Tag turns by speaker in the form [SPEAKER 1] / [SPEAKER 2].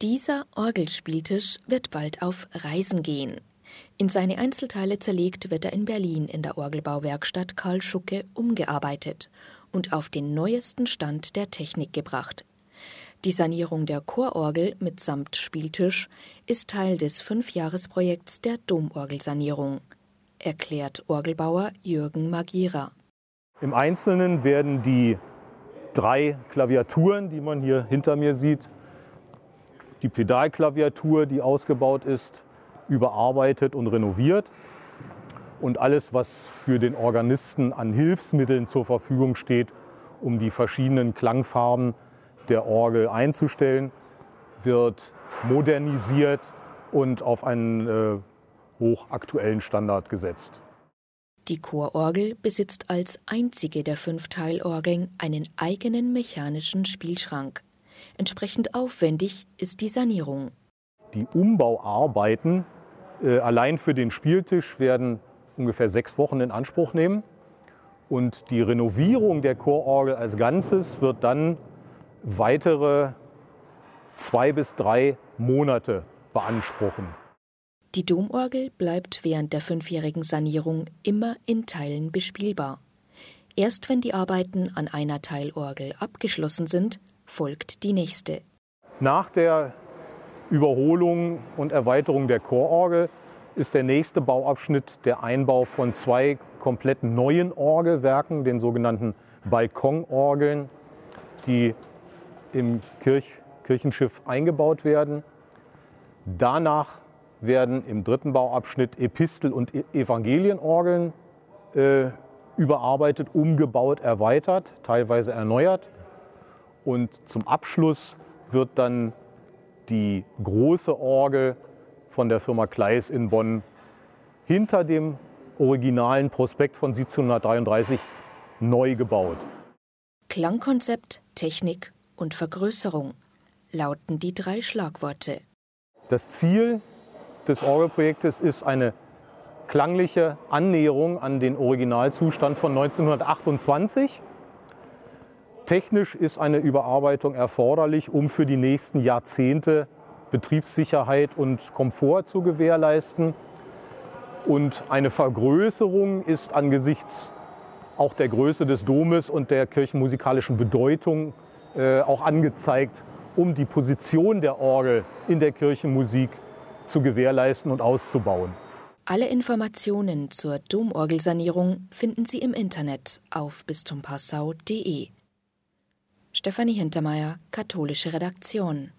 [SPEAKER 1] Dieser Orgelspieltisch wird bald auf Reisen gehen. In seine Einzelteile zerlegt wird er in Berlin in der Orgelbauwerkstatt Karl Schucke umgearbeitet und auf den neuesten Stand der Technik gebracht. Die Sanierung der Chororgel mitsamt Spieltisch ist Teil des Fünfjahresprojekts der Domorgelsanierung, erklärt Orgelbauer Jürgen Magira.
[SPEAKER 2] Im Einzelnen werden die drei Klaviaturen, die man hier hinter mir sieht, die Pedalklaviatur, die ausgebaut ist, überarbeitet und renoviert. Und alles, was für den Organisten an Hilfsmitteln zur Verfügung steht, um die verschiedenen Klangfarben der Orgel einzustellen, wird modernisiert und auf einen äh, hochaktuellen Standard gesetzt.
[SPEAKER 1] Die Chororgel besitzt als einzige der fünf Teilorgeln einen eigenen mechanischen Spielschrank. Entsprechend aufwendig ist die Sanierung.
[SPEAKER 2] Die Umbauarbeiten äh, allein für den Spieltisch werden ungefähr sechs Wochen in Anspruch nehmen. Und die Renovierung der Chororgel als Ganzes wird dann weitere zwei bis drei Monate beanspruchen.
[SPEAKER 1] Die Domorgel bleibt während der fünfjährigen Sanierung immer in Teilen bespielbar. Erst wenn die Arbeiten an einer Teilorgel abgeschlossen sind, folgt die nächste.
[SPEAKER 2] Nach der Überholung und Erweiterung der Chororgel ist der nächste Bauabschnitt der Einbau von zwei komplett neuen Orgelwerken, den sogenannten Balkonorgeln, die im Kirch Kirchenschiff eingebaut werden. Danach werden im dritten Bauabschnitt Epistel- und e-, Evangelienorgeln äh, überarbeitet, umgebaut, erweitert, teilweise erneuert. Und zum Abschluss wird dann die große Orgel von der Firma Kleis in Bonn hinter dem originalen Prospekt von 1733 neu gebaut.
[SPEAKER 1] Klangkonzept, Technik und Vergrößerung lauten die drei Schlagworte.
[SPEAKER 2] Das Ziel des Orgelprojektes ist eine klangliche Annäherung an den Originalzustand von 1928. Technisch ist eine Überarbeitung erforderlich, um für die nächsten Jahrzehnte Betriebssicherheit und Komfort zu gewährleisten. Und eine Vergrößerung ist angesichts auch der Größe des Domes und der kirchenmusikalischen Bedeutung äh, auch angezeigt, um die Position der Orgel in der Kirchenmusik zu gewährleisten und auszubauen.
[SPEAKER 1] Alle Informationen zur Domorgelsanierung finden Sie im Internet auf bistumpassau.de. Stefanie Hintermeier, katholische Redaktion.